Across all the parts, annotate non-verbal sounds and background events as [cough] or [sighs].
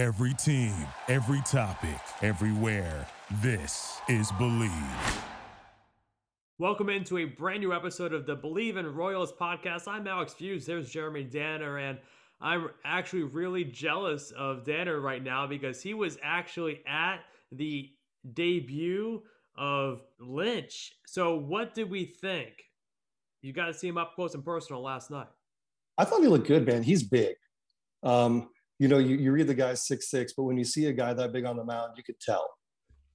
Every team, every topic, everywhere. This is Believe. Welcome into a brand new episode of the Believe in Royals podcast. I'm Alex Fuse. There's Jeremy Danner, and I'm actually really jealous of Danner right now because he was actually at the debut of Lynch. So, what did we think? You got to see him up close and personal last night. I thought he looked good, man. He's big. Um, you know, you, you read the guy's six six, but when you see a guy that big on the mound, you could tell.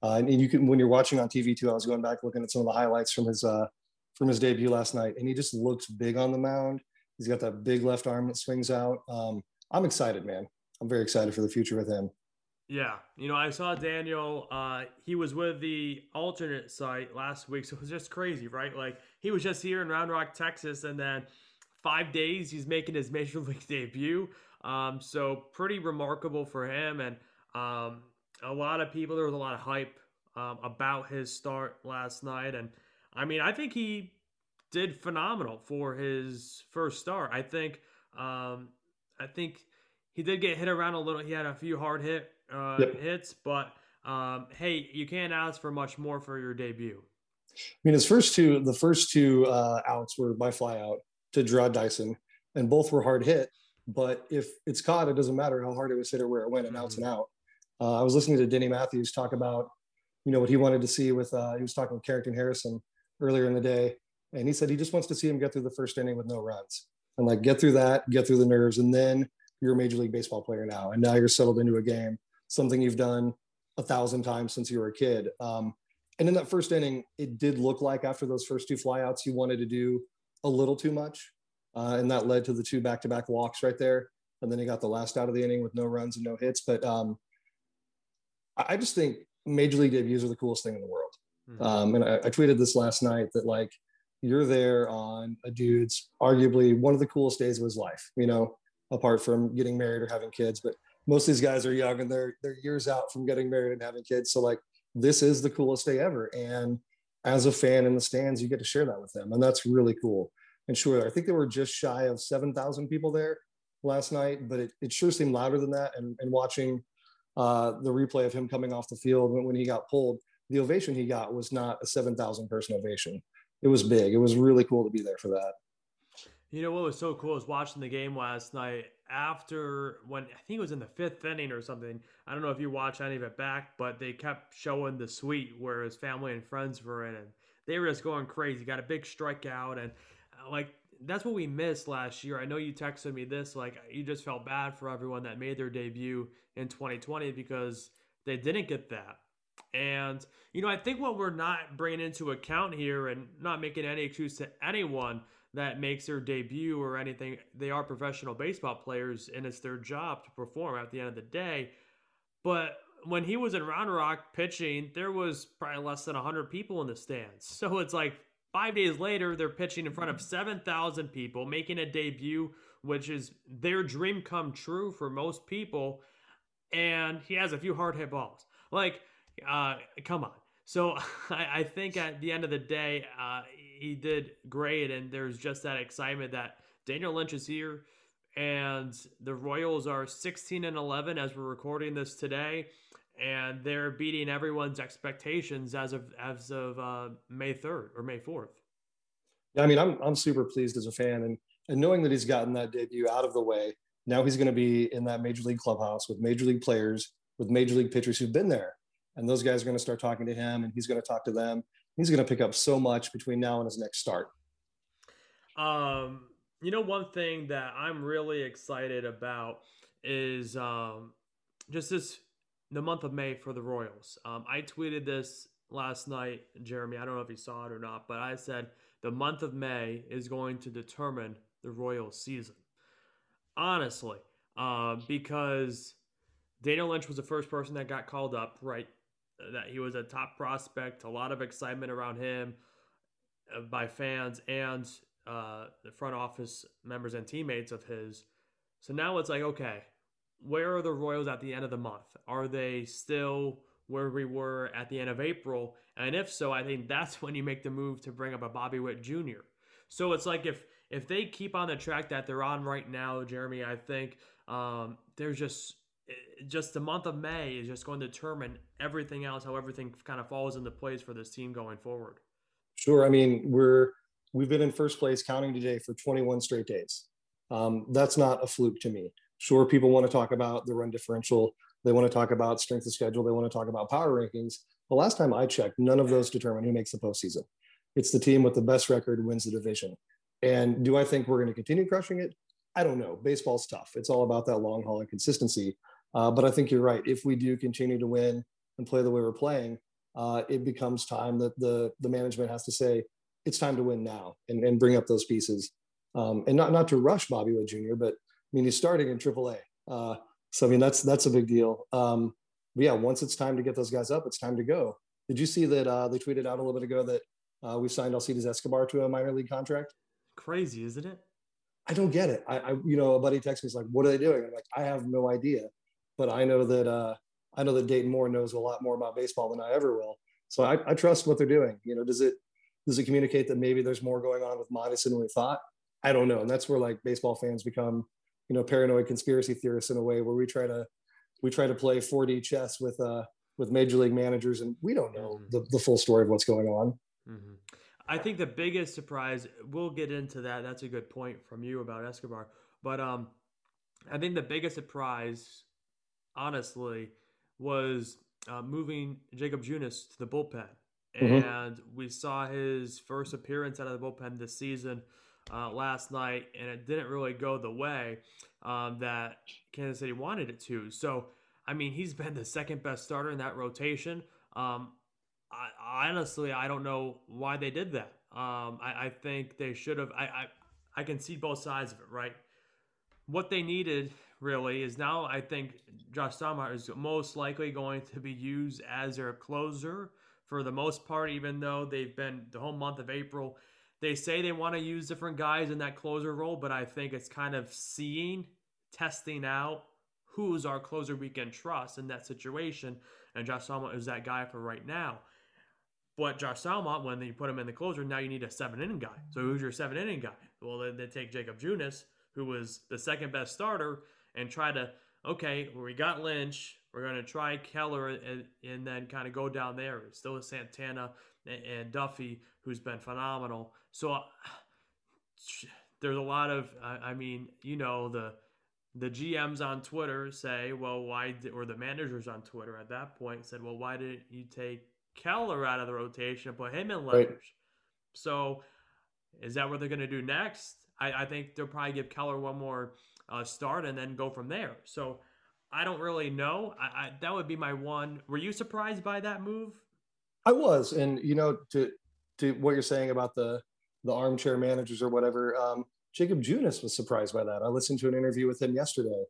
Uh, and, and, you can when you're watching on TV too. I was going back looking at some of the highlights from his uh, from his debut last night, and he just looks big on the mound. He's got that big left arm that swings out. Um, I'm excited, man. I'm very excited for the future with him. Yeah, you know, I saw Daniel. Uh, he was with the alternate site last week, so it was just crazy, right? Like he was just here in Round Rock, Texas, and then five days he's making his [laughs] major league debut. Um, so pretty remarkable for him, and um, a lot of people. There was a lot of hype um, about his start last night, and I mean, I think he did phenomenal for his first start. I think, um, I think he did get hit around a little. He had a few hard hit uh, yep. hits, but um, hey, you can't ask for much more for your debut. I mean, his first two, the first two uh, outs were by flyout to Jarrod Dyson, and both were hard hit. But if it's caught, it doesn't matter how hard it was hit or where it went, and outs and out. Uh, I was listening to Denny Matthews talk about, you know, what he wanted to see with. Uh, he was talking with Carrington Harrison earlier in the day, and he said he just wants to see him get through the first inning with no runs and like get through that, get through the nerves, and then you're a major league baseball player now, and now you're settled into a game, something you've done a thousand times since you were a kid. Um, and in that first inning, it did look like after those first two flyouts, he wanted to do a little too much uh, and that led to the two back-to-back walks right there. And then he got the last out of the inning with no runs and no hits. But um, I just think major league debuts are the coolest thing in the world. Mm-hmm. Um, and I, I tweeted this last night that like you're there on a dude's arguably one of the coolest days of his life. You know, apart from getting married or having kids, but most of these guys are young and they're they're years out from getting married and having kids. So like this is the coolest day ever. And as a fan in the stands, you get to share that with them, and that's really cool and sure, I think there were just shy of 7,000 people there last night, but it, it sure seemed louder than that. And, and watching uh, the replay of him coming off the field when, when he got pulled, the ovation he got was not a 7,000 person ovation. It was big. It was really cool to be there for that. You know what was so cool is watching the game last night after when I think it was in the fifth inning or something. I don't know if you watched any of it back, but they kept showing the suite where his family and friends were in, and they were just going crazy. Got a big strikeout, and like that's what we missed last year. I know you texted me this, like you just felt bad for everyone that made their debut in 2020 because they didn't get that. And, you know, I think what we're not bringing into account here and not making any excuse to anyone that makes their debut or anything, they are professional baseball players and it's their job to perform at the end of the day. But when he was in Round Rock pitching, there was probably less than 100 people in the stands. [laughs] So it's like Five days later, they're pitching in front of 7,000 people, making a debut, which is their dream come true for most people. And he has a few hard hit balls. Like, uh, come on. So [laughs] I, I, think at the end of the day, uh, he did great. And there's just that excitement that Daniel Lynch is here. And the Royals are 16 and 11 as we're recording this today and they're beating everyone's expectations as of as of uh, May third or May fourth. Yeah, I mean, I'm I'm super pleased as a fan, and and knowing that he's gotten that debut out of the way. Now he's going to be in that major league clubhouse with major league players, with major league pitchers who've been there, and those guys are going to start talking to him, and he's going to talk to them. He's going to pick up so much between now and his next start. Um, you know, one thing that I'm really excited about is um, just this the month of May for the Royals. Um, I tweeted this last night, Jeremy. I don't know if you saw it or not, but I said the month of May is going to determine the Royals season. Honestly, uh, because Daniel Lynch was the first person that got called up, right? That he was a top prospect, a lot of excitement around him uh, by fans and uh, the front office members and teammates of his. So now it's like, okay, where are the Royals at the end of the month? Are they still where we were at the end of April? And if so, I think that's [laughs] when you make the move to bring up a Bobby Witt Jr. So it's like if if they keep on the track that they're on right now, Jeremy, I think um, there's just just the month of May is just going to determine everything else, how everything kind of falls into place for this team going forward. Sure. I mean, we're we've been in first place counting today for 21 straight days. Um, that's not a fluke to me. Sure, people want to talk about the run differential. They want to talk about strength of schedule. They want to talk about power rankings. The last time I checked, none of those determine who makes the postseason. It's the team with the best record wins the division. And do I think we're going to continue crushing it? I don't know. Baseball's tough. It's all about that long haul and consistency. Uh, but I think you're right. If we do continue to win and play the way we're playing, uh, it becomes time that the the management has to say it's time to win now and, and bring up those pieces. Um, and not not to rush Bobby Witt Jr., but mean he's starting in AAA, uh, so I mean that's that's a big deal. Um, but yeah, once it's time to get those guys up, it's time to go. Did you see that uh, they tweeted out a little bit ago that uh, we signed Alcides Escobar to a minor league contract? Crazy, isn't it? I don't get it. I, I you know, a buddy texted me, he's like, "What are they doing?" I'm like, "I have no idea." but I know that uh, I know that Dayton Moore knows a lot more about baseball than I ever will. So I, I trust what they're doing. You know, does it does it communicate that maybe there's more going on with Madison than we thought? I don't know, and that's where like baseball fans become, you know, paranoid conspiracy theorists in a way where we try to we try to play 4D chess with uh with major league managers, and we don't know mm-hmm. the, the full story of what's going on. Mm-hmm. I think the biggest surprise, we'll get into that. That's a good point from you about Escobar. But um, I think the biggest surprise honestly, was uh, moving Jakob Junis to the bullpen. Mm-hmm. And we saw his first appearance out of the bullpen this season uh, last night, and it didn't really go the way um, that Kansas City wanted it to. So, I mean, he's been the second best starter in that rotation. Um, I, honestly, I don't know why they did that. Um, I, I, think they should have. I, I, I can see both sides of it, right? What they needed really is now I think Josh Staumont is most likely going to be used as their closer for the most part, even though they've been the whole month of April. They say they want to use different guys in that closer role, but I think it's kind of seeing, testing out who's our closer we can trust in that situation. And Josh Staumont is that guy for right now. But Josh Staumont, when you put him in the closer, now you need a seven inning guy. So who's your seven inning guy? Well, then they take Jakob Junis, who was the second best starter, and try to okay, well, we got Lynch. We're going to try Keller and, and then kind of go down there. Still with Santana and, and Duffy, who's been phenomenal. So uh, [sighs] there's a lot of, I, I mean, you know, the the GMs on Twitter say, well, why, did, or the managers on Twitter at that point said, well, why didn't you take Keller out of the rotation and put him in letters? Right. So is that what they're going to do next? I, I think they'll probably give Keller one more uh, start and then go from there. So I don't really know. I, I, that would be my one. Were you surprised by that move? I was, and you know, to to what you're saying about the the armchair managers or whatever. Um, Jakob Junis was surprised by that. I listened to an interview with him yesterday,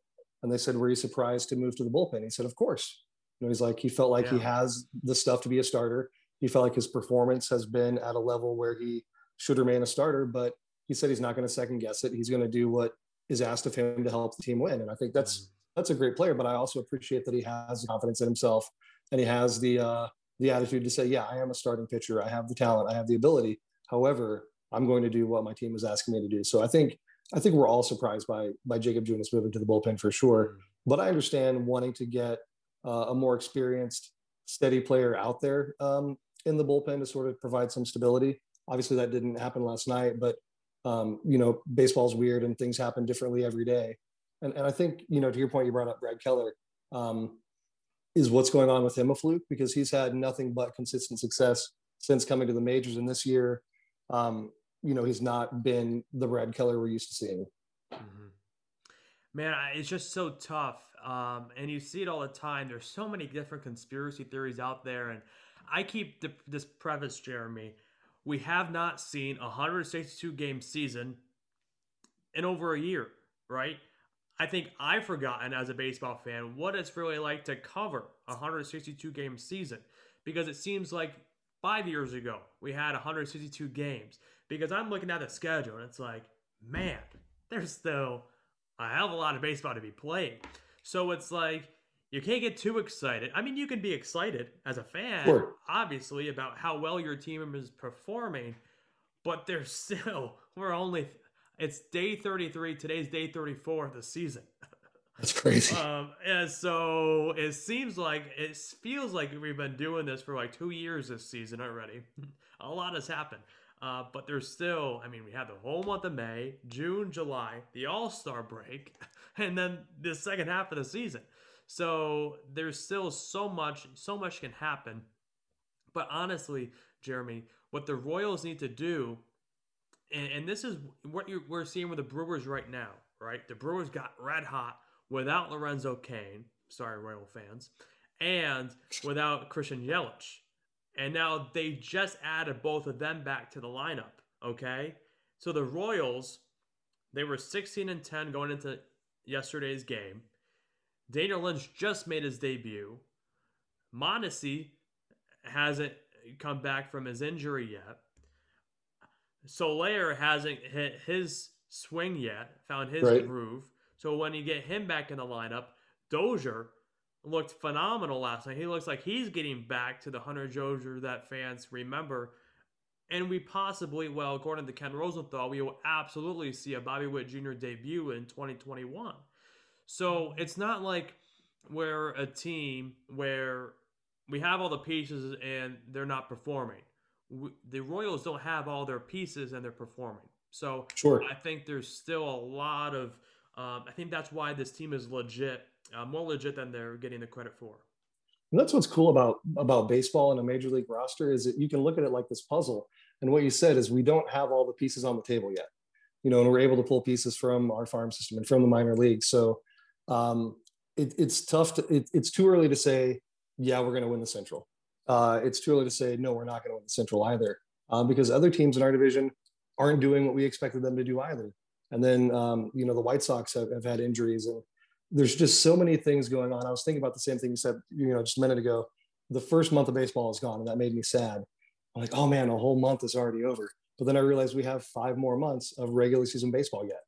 and they said, "Were you surprised to move to the bullpen?" He said, "Of course." You know, he's like he felt like yeah. he has the stuff to be a starter. He felt like his performance has been at a level where he should remain a starter, but he said he's not going to second guess it. He's going to do what is asked of him to help the team win. And I think that's mm-hmm. That's a great player. But I also appreciate that he has confidence in himself and he has the uh, the attitude to say, yeah, I am a starting pitcher. I have the talent. I have the ability. However, I'm going to do what my team is asking me to do. So I think I think we're all surprised by by Jakob Junis moving to the bullpen for sure. But I understand wanting to get uh, a more experienced, steady player out there um, in the bullpen to sort of provide some stability. Obviously, that didn't happen last night, but um, you know, baseball's weird and things happen differently every day. And, and I think, you know, to your point, you brought up Brad Keller. Um, is what's going on with him a fluke? Because he's had nothing but consistent success since coming to the majors. And this year, um, you know, he's not been the Brad Keller we're used to seeing. Mm-hmm. Man, it's just so tough. Um, and you see it all the time. There's so many different conspiracy theories out there. And I keep the, this preface, Jeremy we have not seen a 162 game season in over a year, right? I think I've forgotten as a baseball fan what it's really like to cover a 162 game season because it seems like five years ago we had 162 games. Because I'm looking at the schedule and it's like, man, there's still a hell of a lot of baseball to be played. So it's like you can't get too excited. I mean, you can be excited as a fan, sure. obviously, about how well your team is performing, but there's [laughs] still, we're only, it's day 33. Today's day 34 of the season. [laughs] That's crazy. Um, and so it seems like it feels like we've been doing this for like two years this season already. [laughs] a lot has happened. Uh, but there's still, I mean, we have the whole month of May, June, July, the All Star break, [laughs] and then the second half of the season. So there's still so much, so much can happen. But honestly, Jeremy, what the Royals need to do, and, and this is what we're seeing with the Brewers right now, right? The Brewers got red hot without Lorenzo Cain, sorry, Royal fans, and without Christian Yelich. And now they just added both of them back to the lineup, okay? So the Royals, they were 16 and 10 going into yesterday's game. Daniel Lynch just made his debut. Mondesi hasn't come back from his injury yet. Soler hasn't hit his swing yet, found his right. groove. So when you get him back in the lineup, Dozier looked phenomenal last night. He looks like he's getting back to the Hunter Dozier that fans remember. And we possibly, well, according to Ken Rosenthal, we will absolutely see a Bobby Witt Jr. debut in 2021. So it's not like we're a team where we have all the pieces and they're not performing. We, the Royals don't have all their pieces and they're performing. So sure. I think there's still a lot of. Um, I think that's why this team is legit, uh, more legit than they're getting the credit for. And that's what's cool about about baseball and a major league roster is that you can look at it like this puzzle. And what you said is we don't have all the pieces on the table yet, you know, and we're able to pull pieces from our farm system and from the minor leagues. So um, it, it's tough to. It, it's too early to say, yeah, we're going to win the Central. Uh, it's too early to say, no, we're not going to win the Central either, um, because other teams in our division aren't doing what we expected them to do either. And then, um, you know, the White Sox have, have, had injuries and there's just so many things going on. I was thinking about the same thing you said, you know, just a minute ago. The first month of baseball is gone and that made me sad. I'm like, oh man, a whole month is already over. But then I realized we have five more months of regular season baseball yet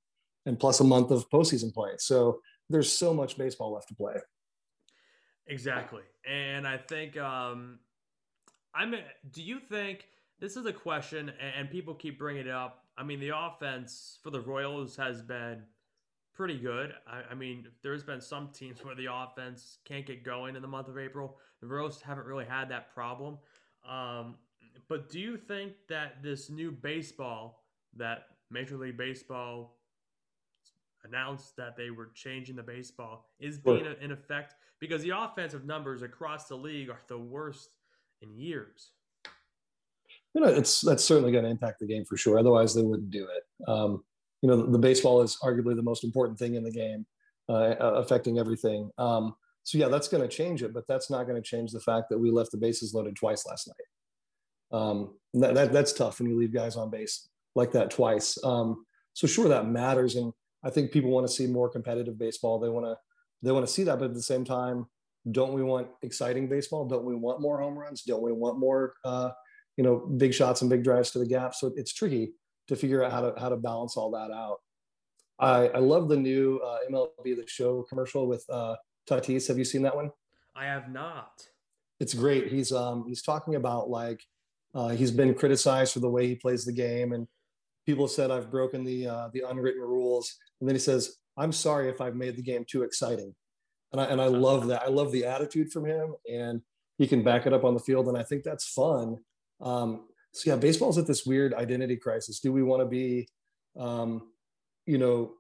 and plus a month of postseason play. So there's so much baseball left to play. Exactly. And I think, um, I'm, do you think this is a question, and people keep bringing it up. I mean, the offense for the Royals has been pretty good. I, I, mean, there's been some teams where the offense can't get going in the month of April. The Royals haven't really had that problem. Um, but do you think that this new baseball that Major League Baseball announced that they were changing the baseball is being sure. in effect because the offensive numbers across the league are the worst in years you know, it's that's certainly going to impact the game for sure. Otherwise, they wouldn't do it. Um, you know, the, the, baseball is arguably the most important thing in the game, uh, affecting everything. Um, so yeah, that's going to change it, but that's not going to change the fact that we left the bases loaded twice last night. Um, that, that, that's tough when you leave guys on base like that twice. Um, so sure, that matters, and I think people want to see more competitive baseball. They want to they want to see that, but at the same time, don't we want exciting baseball? Don't we want more home runs? Don't we want more uh, you know, big shots and big drives to the gap. So it's tricky to figure out how to how to balance all that out. I, I love the new uh, MLB The Show commercial with uh, Tatis. Have you seen that one? I have not. It's great. He's um he's talking about like uh, he's been criticized for the way he plays the game, and people said I've broken the uh, the unwritten rules. And then he says, "I'm sorry if I've made the game too exciting," and I and I love that. I love the attitude from him, and he can back it up on the field, and I think that's fun um, so yeah, baseball's at this weird identity crisis. Do we want to be, um, you know,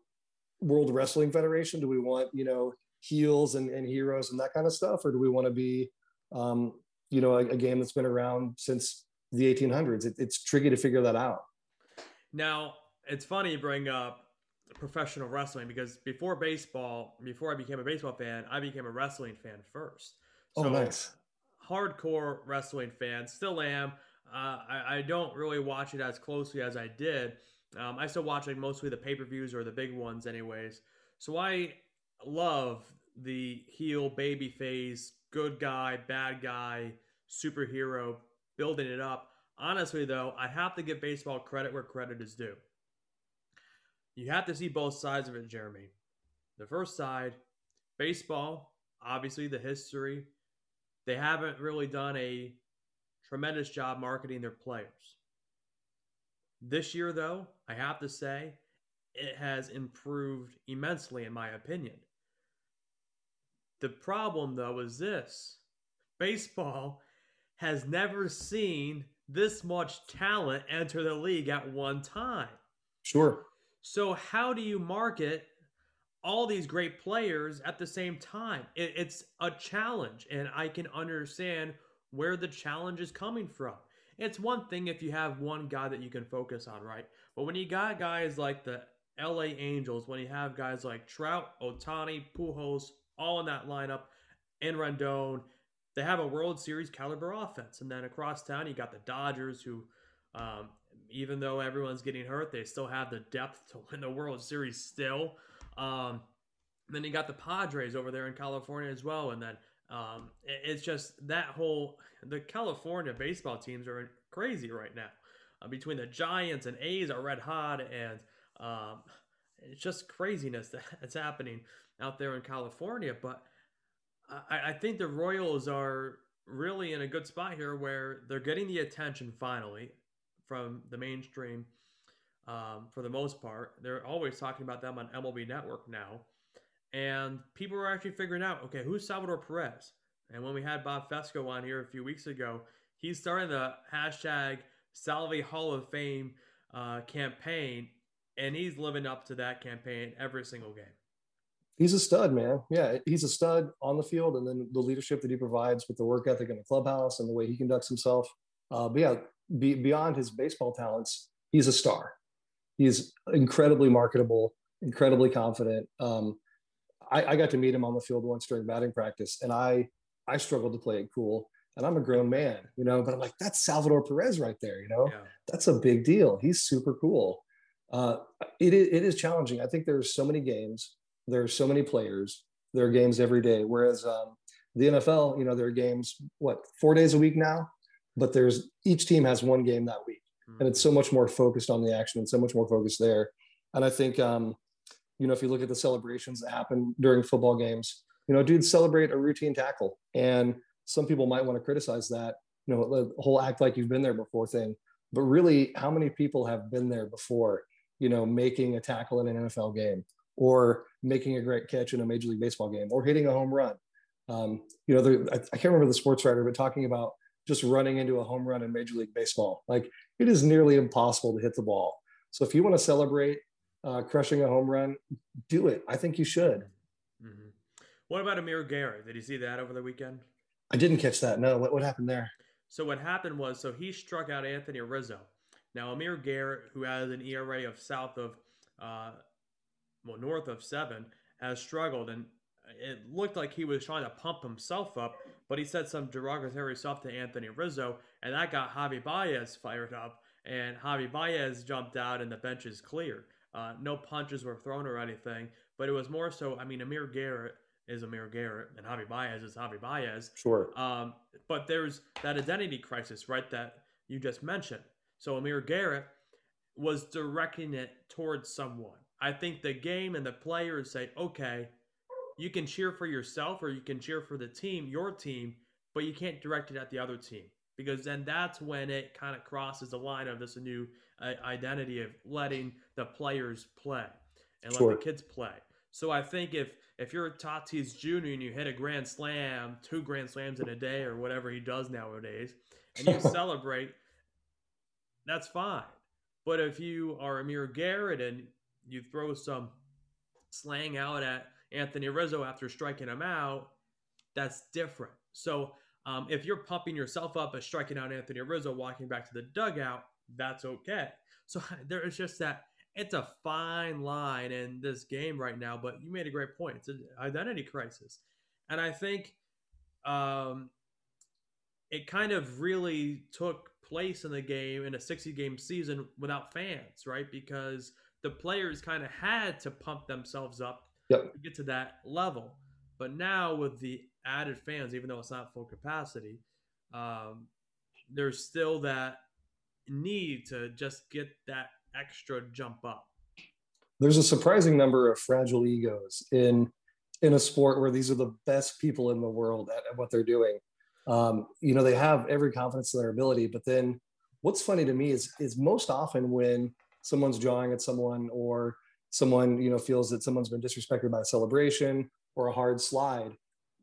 World Wrestling Federation? Do we want you know heels and, and heroes and that kind of stuff, or do we want to be, um, you know, a, a, game that's been around since the 1800s? It, it's tricky to figure that out. Now it's funny you bring up professional wrestling because before baseball, before I became a baseball fan, I became a wrestling fan first. Oh, so, oh, nice. Hardcore wrestling fan, still am. Uh, I, I, don't really watch it as closely as I did. Um, I still watch like mostly the pay per views or the big ones, anyways. So I love the heel, baby face, good guy, bad guy, superhero, building it up. Honestly, though, I have to give baseball credit where credit is due. You have to see both sides of it, Jeremy. The first side, baseball, obviously the history. They haven't really done a tremendous job marketing their players. This year, though, I have to say, it has improved immensely, in my opinion. The problem, though, is this baseball has never seen this much talent enter the league at one time. Sure. So, how do you market all these great players at the same time? It, it's a challenge, and I can understand where the challenge is coming from. It's one thing if you have one guy that you can focus on, right? But when you got guys like the LA Angels, when you have guys like Trout, Ohtani, Pujols, all in that lineup, and Rendon, they have a World Series caliber offense. And then across town, you got the Dodgers, who, um, even though everyone's getting hurt, they still have the depth to win the World Series still. Um, then you got the Padres over there in California as well. And then um, it's just that whole the California baseball teams are crazy right now. Uh, between the Giants and A's are red hot, and um, it's just craziness [laughs] that's happening out there in California. But I, I think the Royals are really in a good spot here where they're getting the attention finally from the mainstream um, for the most part. They're always talking about them on MLB Network now. And people are actually figuring out, okay, who's Salvador Perez? And when we had Bob Fescoe on here a few weeks ago, he's starting the hashtag Salvi Hall of Fame uh, campaign, and he's living up to that campaign every single game. He's a stud, man. Yeah, he's a stud on the field, and then the leadership that he provides with the work ethic in the clubhouse and the way he conducts himself. Uh, but yeah, be, beyond his baseball talents, he's a star. He's incredibly marketable, incredibly confident. Um, I, I got to meet him on the field once during batting practice, and I I struggled to play it cool. And I'm a grown man, you know, but I'm like, that's Salvador Perez right there, you know, yeah. that's a big deal. He's super cool. Uh, it, it is challenging. I think there's so many games, there are so many players, there are games every day. Whereas um, the NFL, you know, there are games, what, four days a week now, but there's each team has one game that week. Mm-hmm. And it's so much more focused on the action and so much more focused there. And I think, um, you know, if you look at the celebrations that happen during football games, you know, dudes celebrate a routine tackle. And some people might want to criticize that, you know, the whole act like you've been there before thing. But really, how many people have been there before, you know, making a tackle in an NFL game or making a great catch in a Major League Baseball game or hitting a home run? Um, you know, there, I, I can't remember the sports writer, but talking about just running into a home run in Major League Baseball. Like it is nearly impossible to hit the ball. So if you want to celebrate uh, crushing a home run, do it. I think you should. Mm-hmm. What about Amir Garrett? Did you see that over the weekend? I didn't catch that. No. What, what happened there? So what happened was, so he struck out Anthony Rizzo. Now Amir Garrett, who has an ERA of south of, uh, well, north of seven, has struggled, and it looked like he was trying to pump himself up, but he said some derogatory stuff to Anthony Rizzo, and that got Javi Baez fired up, and Javi Baez jumped out, and the bench is clear. Uh, no punches were thrown or anything, but it was more so. I mean, Amir Garrett is Amir Garrett, and Javi Baez is Javi Baez. Sure. Um, but there's that identity crisis, right? That you just mentioned. So Amir Garrett was directing it towards someone. I think the game and the players say, okay, you can cheer for yourself or you can cheer for the team, your team, but you can't direct it at the other team because then that's when it kind of crosses the line of this new uh, identity of letting the players play and let the kids play. So I think if if you're Tatis Jr. and you hit a grand slam, two grand slams in a day or whatever he does nowadays, and you [laughs] celebrate, that's fine. But if you are Amir Garrett and you throw some slang out at Anthony Rizzo after striking him out, that's different. So um, if you're pumping yourself up as striking out Anthony Rizzo, walking back to the dugout, that's okay. So [laughs] there is just that it's a fine line in this game right now. But you made a great point. It's an identity crisis, and I think um, it kind of really took place in the game in a 60 game season without fans, right? Because the players kind of had to pump themselves up yep. to get to that level. But now with the added fans, even though it's not full capacity, um, there's still that need to just get that extra jump up. There's a surprising number of fragile egos in in a sport where these are the best people in the world at, at what they're doing. Um, you know, they have every confidence in their ability, but then what's funny to me is is most often when someone's jawing at someone or someone you know feels that someone's been disrespected by a celebration or a hard slide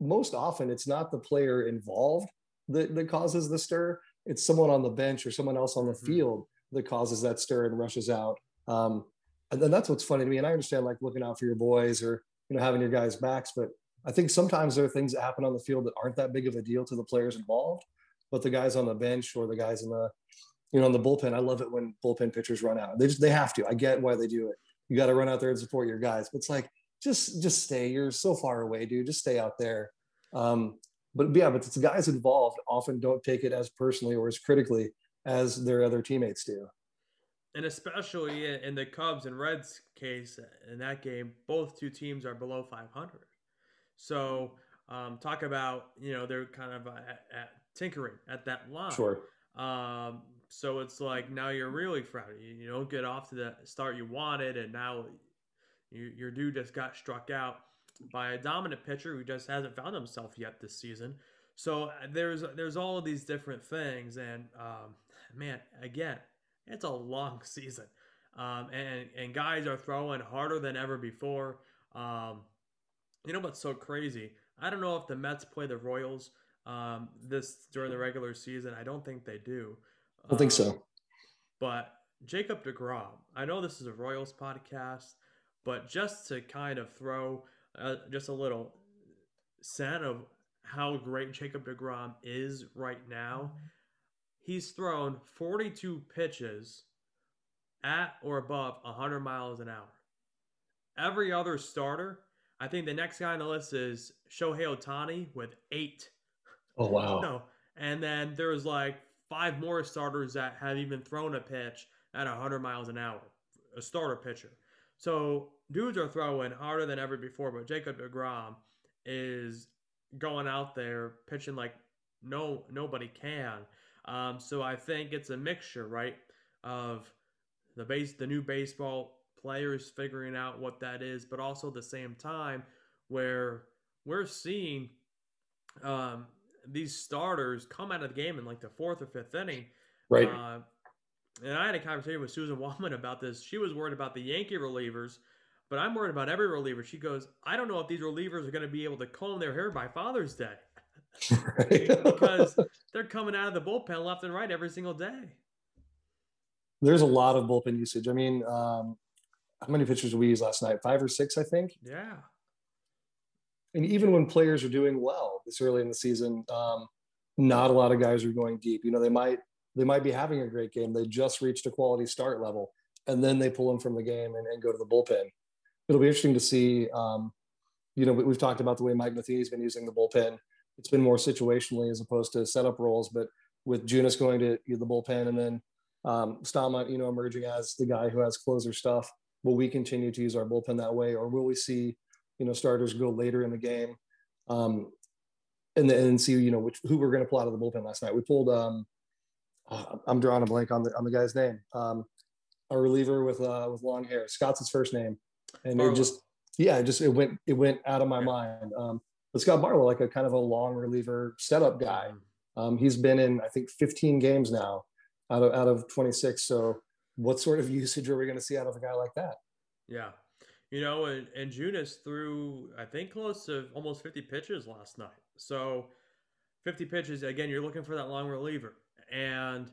most often it's not the player involved that, that causes the stir. It's someone on the bench or someone else on the mm-hmm. field that causes that stir and rushes out. Um, and then that's what's funny to me. And I understand like looking out for your boys or you know having your guys' backs, but I think sometimes there are things that happen on the field that aren't that big of a deal to the players involved, but the guys on the bench or the guys in the you know in the bullpen. I love it when bullpen pitchers run out. They just they have to. I get why they do it. You got to run out there and support your guys. But it's like just just stay. You're so far away, dude. Just stay out there. Um, but yeah, but the guys involved often don't take it as personally or as critically as their other teammates do. And especially in the Cubs and Reds case in that game, both two teams are below 500. So um, talk about you know they're kind of at, at tinkering at that line. Sure. Um, so it's like now you're really frowning. You, you don't get off to the start you wanted, and now you, your dude just got struck out by a dominant pitcher who just hasn't found himself yet this season. So uh, there's there's all of these different things, and um, man, again, it's a long [laughs] season, um, and and guys are throwing harder than ever before. Um, you know what's so crazy? I don't know if the Mets play the Royals um, this during the regular season. I don't think they do. I don't think so. Um, but Jacob DeGrom, I know this is a Royals podcast, but just to kind of throw uh, just a little scent of how great Jacob DeGrom is right now, he's thrown 42 pitches at or above 100 miles an hour. Every other starter, I think the next guy on the list is Shohei Ohtani with eight. Oh wow! [laughs] No, and then there's like five more starters that have even thrown a pitch at 100 miles an hour, a starter pitcher. So dudes are throwing harder than ever before, but Jacob DeGrom is going out there pitching like no nobody can. Um, so I think it's a mixture, right, of the base, the new baseball players figuring out what that is, but also at the same time where we're seeing um, these starters come out of the game in like the fourth or fifth inning. Right. Uh, and I had a conversation with Susan [laughs] Wallman about this. She was worried about the Yankee relievers, but I'm worried about every reliever. She goes, I don't know if these relievers are going to be able to comb their hair by Father's Day. [laughs] because they're coming out of the bullpen left and right every single day. There's a lot of bullpen usage. I mean, um, how many pitchers did we use last night? Five or six, I think. Yeah. And even when players are doing well this early in the season, um, not a lot of guys are going deep. You know, they might they might be having a great game. They just reached a quality start level, and then they pull them from the game and, and go to the bullpen. It'll be interesting to see. Um, you know, we've talked about the way Mike Matheny's been using the bullpen it's been more situationally as opposed to setup roles. But with Junis going to the bullpen and then um, Staumont, you know, emerging as the guy who has closer stuff, will we continue to use our bullpen that way, or will we see, you know, starters go later in the game, um, and then see, you know, which who we're going to pull out of the bullpen last night? We pulled. Um, uh, I'm drawing a blank on the on the guy's name. Um, a reliever with uh, with long hair. Scott's his first name, and it just yeah, it just it went it went out of my mind. Um, but Scott Barlow, like a kind of a long reliever setup guy. Um, he's been in, I think, 15 games now out of out of 26. So, what sort of [laughs] usage are we going to see out of a guy like that? Yeah, you know, and, and Junis threw, I think, close to almost 50 pitches last night. So, 50 pitches again. You're looking for that long reliever, and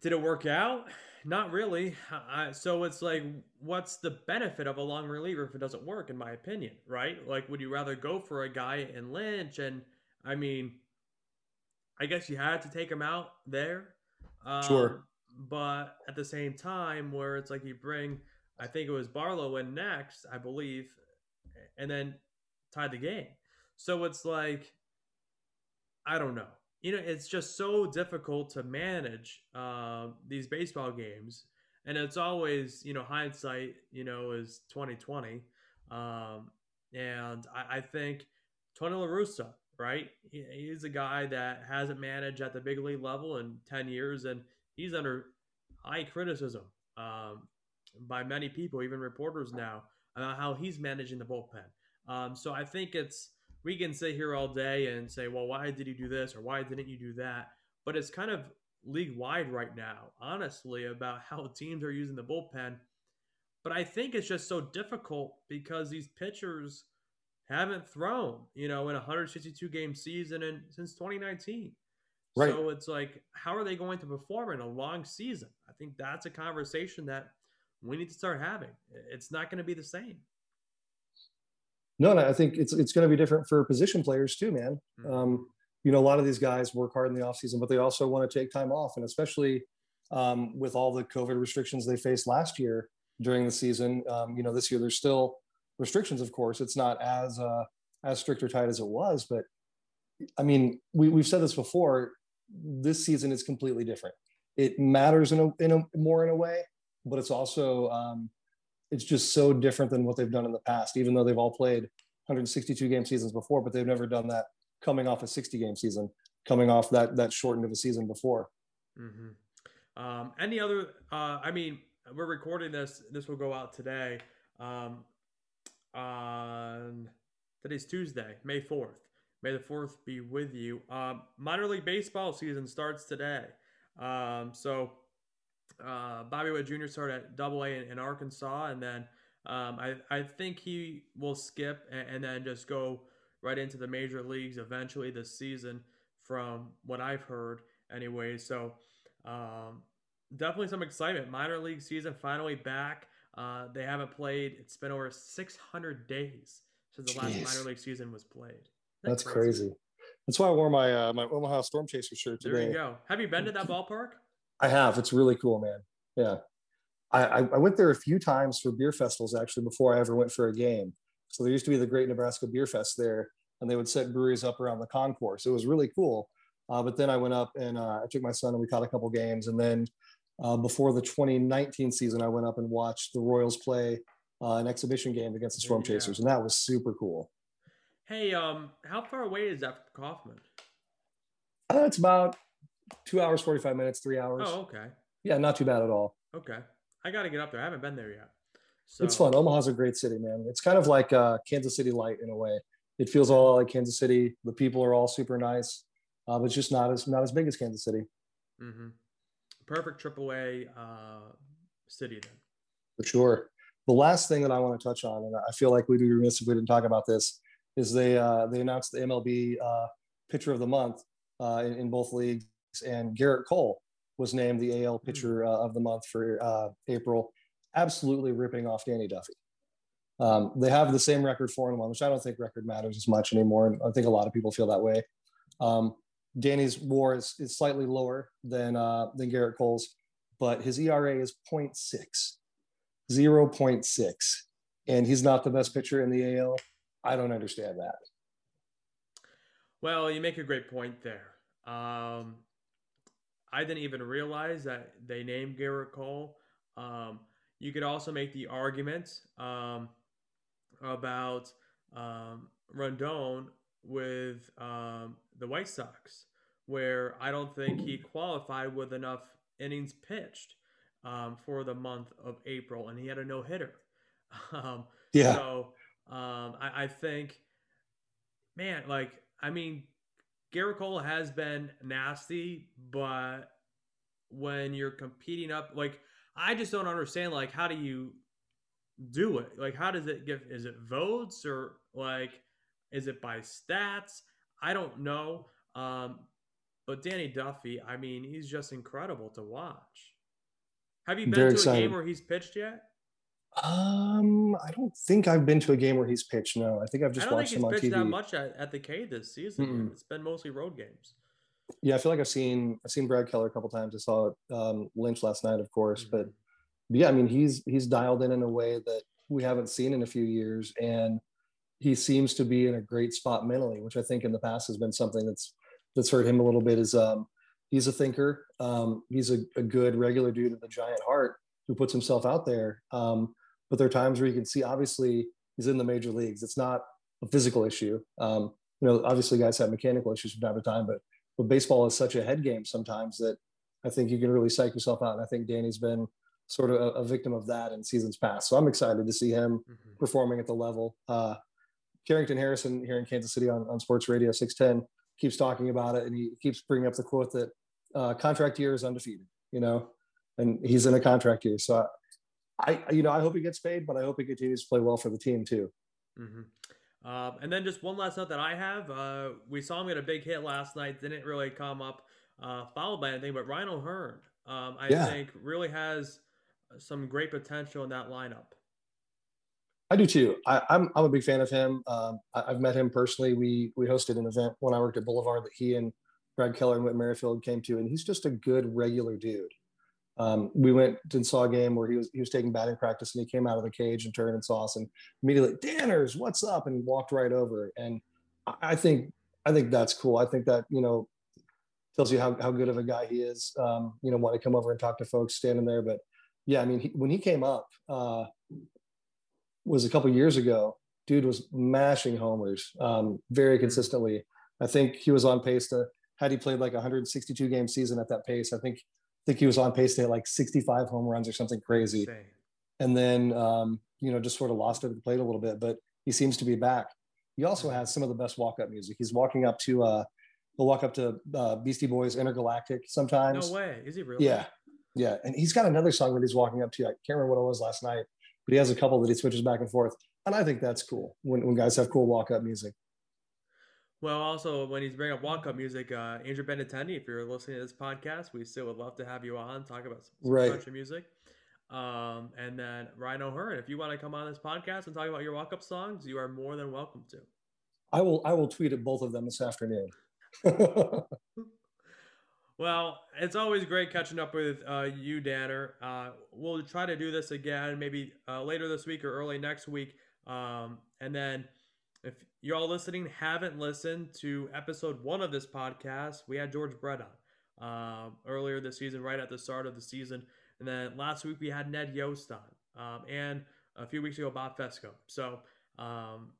did it work out? Not really. I, so it's like, what's the benefit of a long reliever if it doesn't work? In my opinion, right? Like, would you rather go for a guy in Lynch? And I mean, I guess you had to take him out there. Um, sure. But at the same time, where it's like you bring, I think it was Barlow in next, I believe, and then tied the game. So it's like, I don't know you know, it's just so difficult to manage uh, these baseball games, and it's always, you know, hindsight, you know, is twenty twenty, um, and I, I, think Tony La Russa, right? He, he's a guy that hasn't managed at the big league level in ten years, and he's under high criticism um, by many people, even reporters now, about how he's managing the bullpen. Um, so I think it's we can sit here all day and say, well, why did you do this or why didn't you do that? But it's kind of league wide right now, honestly, about how [laughs] teams are using the bullpen. But I think it's just so difficult because these pitchers haven't thrown, you know, in a 162 game season and since 2019. Right. So it's like, how are they going to perform in a long season? I think that's a conversation that we need to start having. It's not going to be the same. No, no, I think it's it's going to be different for position players too, man. Mhm. Um, you know, a lot of these guys work hard in the off season, but they also want to take time off, and especially um, with all the COVID restrictions they faced last year during the season. Um, you know, this year there's still restrictions, of course. It's not as uh, as strict or tight as it was, but I mean, we, we've said this before. This season is completely different. It matters in a, in a more in a way, but it's also um, it's just so different than what they've done in the past. Even though they've all played 162 game seasons before, but they've never done that coming off a 60 game season, coming off that that shortened of a season before. Mm-hmm. Um, any other? Uh, I mean, we're recording this. This will go out today. Um, on today's Tuesday, May fourth. May the fourth be with you. Um, minor league baseball season starts today. Um, so uh, Bobby Witt Jr. started at Double A in, in Arkansas, and then um, I I think he will skip and, and then just go right into the major leagues eventually this season, from what I've heard anyway. So um, definitely some excitement. Minor league season finally back. Uh, they haven't played. It's been over 600 days since the last Jeez. minor league season was played. Isn't That's crazy. That's why I wore my uh, my Omaha Storm Chaser shirt today. There you go. Have you been to that ballpark? I have. It's really cool, man. Yeah. I, I, went there a few times for beer festivals actually before I ever went for a game. So there used to be the Great Nebraska Beer Fest there, and they would set breweries up around the concourse. It was really cool. Uh, but then I went up and uh, I took my son and we caught a couple games. And then uh, before the 2019 season, I went up and watched the Royals play uh, an exhibition game against the Storm Yeah. Chasers, and that was super cool. Hey, um, how far away is that from Kauffman? Uh, it's about two hours, 45 minutes, three hours. Oh, okay, Yeah, not too bad at all. okay. I got to get up there. I haven't been there yet. So It's fun. Omaha's a great city, man. It's kind of like uh, Kansas City light in a way. It feels all like Kansas City. The people are all super nice, uh, but it's just not as not as big as Kansas City hmm Perfect AAA uh, city then. for sure. The last thing that I want to touch on, and I feel like we'd be remiss if we didn't talk about this, is they uh, they announced the MLB uh, Pitcher of the Month uh, in, in both leagues, and Gerrit Cole was named the AL Pitcher uh, of the Month for uh, April, absolutely ripping off Danny Duffy. Um, they have the same record four and one, which I don't think record matters as much anymore. And I think a lot of people feel that way. Um, Danny's WAR is, is slightly lower than uh, than Gerrit Cole's, but his ERA is 0.6, 0.6, and he's not the best pitcher in the AL. I don't understand that. Well, you make a great point there. Um, I didn't even realize that they named Gerrit Cole. Um, you could also make the argument um, about um, Rondon with um, the White Sox, where I don't think he qualified with enough innings pitched um, for the month of April, and he had a no hitter. [laughs] Um, Yeah, so um, I, I think, man, like I mean, Gerrit Cole has been nasty, but when you're competing up, like I just don't understand, like how do you do it? Like how does it give? Is it votes or like is it by stats? I don't know. Um, but Danny Duffy, I mean, he's just incredible to watch. Have you been to a game where he's pitched yet? Um, I don't think I've been to a game where he's pitched. No, I think I've I just watched he's him on pitched TV. that much at, at the K this season. Mm-mm. It's been mostly road games. Yeah, I feel like I've seen I've seen Brad Keller a couple times. I saw um, Lynch last night, of course, but Mhm. but yeah, I mean he's he's dialed in in a way that we haven't seen in a few years, and he seems to be in a great spot mentally, which I think in the past has been something that's that's hurt him a little bit. Is um, he's a thinker, um, he's a, a good regular dude with a giant heart who puts himself out there. Um, but there are times where you can see obviously he's in the major leagues. It's not a physical issue. Um, you know, obviously guys have mechanical issues from time to time, but but baseball is such a head game sometimes that I think you can really psych yourself out. And I think Danny's been sort of a, a victim of that in seasons past. So I'm excited to see him Mhm. performing at the level. Uh, Carrington Harrison here in Kansas City on, on Sports Radio 610 keeps talking about it, and he keeps bringing up the quote that uh, contract year is undefeated. You know, and he's in a contract year. So I, you know, I hope he gets paid, but I hope he continues to play well for the team too. Mhm. Um, and then just one last note that I have: uh, we saw him get a big hit last night. Didn't really come up uh, followed by anything, but Ryan O'Hearn, um, I Yeah. think, really has some great potential in that lineup. I do too. I, I'm I'm a big fan of him. Um, I, I've met him personally. We we hosted an event when I worked at Boulevard that he and Brad Keller and Whit Merrifield came to, and he's just a good regular dude. Um, we went and saw a game where he was he was taking batting practice, and he came out of the cage and turned and saw us, and immediately Danners, what's up, and walked right over. And I, think I think that's cool. I think that you know tells you how how good of a guy he is. Um, you know, want to come over and talk to folks standing there, but yeah, I mean, he, when he came up. Uh, was a couple years ago. Dude was mashing homers um, very consistently. I think he was on pace to had he played like 162 game season at that pace. I think think he was on pace to hit like 65 home runs or something crazy. Insane. And then um, you know just sort of lost it at the plate a little bit, but he seems to be back. He also has some of the best walk up music. He's walking up to uh, he'll walk up to uh, Beastie Boys Intergalactic sometimes. No way. Is he really? Yeah, yeah, and he's got another song that he's walking up to. I can't remember what it was last night, but he has a couple that he switches back and forth, and I think that's cool when, when guys have cool walk up music. Well, also when he's bringing up walk-up music, uh, Andrew Benintendi, if you're listening to this podcast, we still would love to have you on talk about some, some Right. country music. Um, and then Ryan O'Hearn, if you want to come on this podcast and talk about your walk-up songs, you are more than welcome to. I will I will tweet at both of them this afternoon. [laughs] Well, it's always great catching up with uh, you, Danner. Uh, we'll try to do this again, maybe uh, later this week or early next week. Um, and then, if you're all listening, haven't listened to episode one of this podcast, we had George Brett on um, earlier this season, right at the start of the season. And then last week we had Ned Yost on, um, and a few weeks ago Bob Fescoe. So um,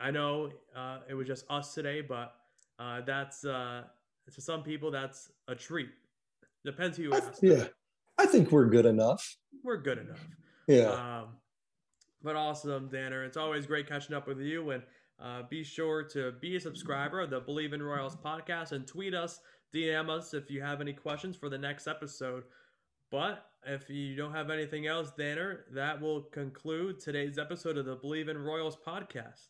I know uh, it was just us today, but uh, that's uh, to some people that's a treat. Depends who you I- ask. yeah, I think we're good enough. We're good enough. Yeah, Um, but awesome, Danner. It's always great catching up with you. And uh, be sure to be a subscriber of the Bleav in Royals podcast and tweet us, DM us if you have any questions for the next episode. But if you don't have anything else, Danner, that will conclude today's episode of the Bleav in Royals podcast.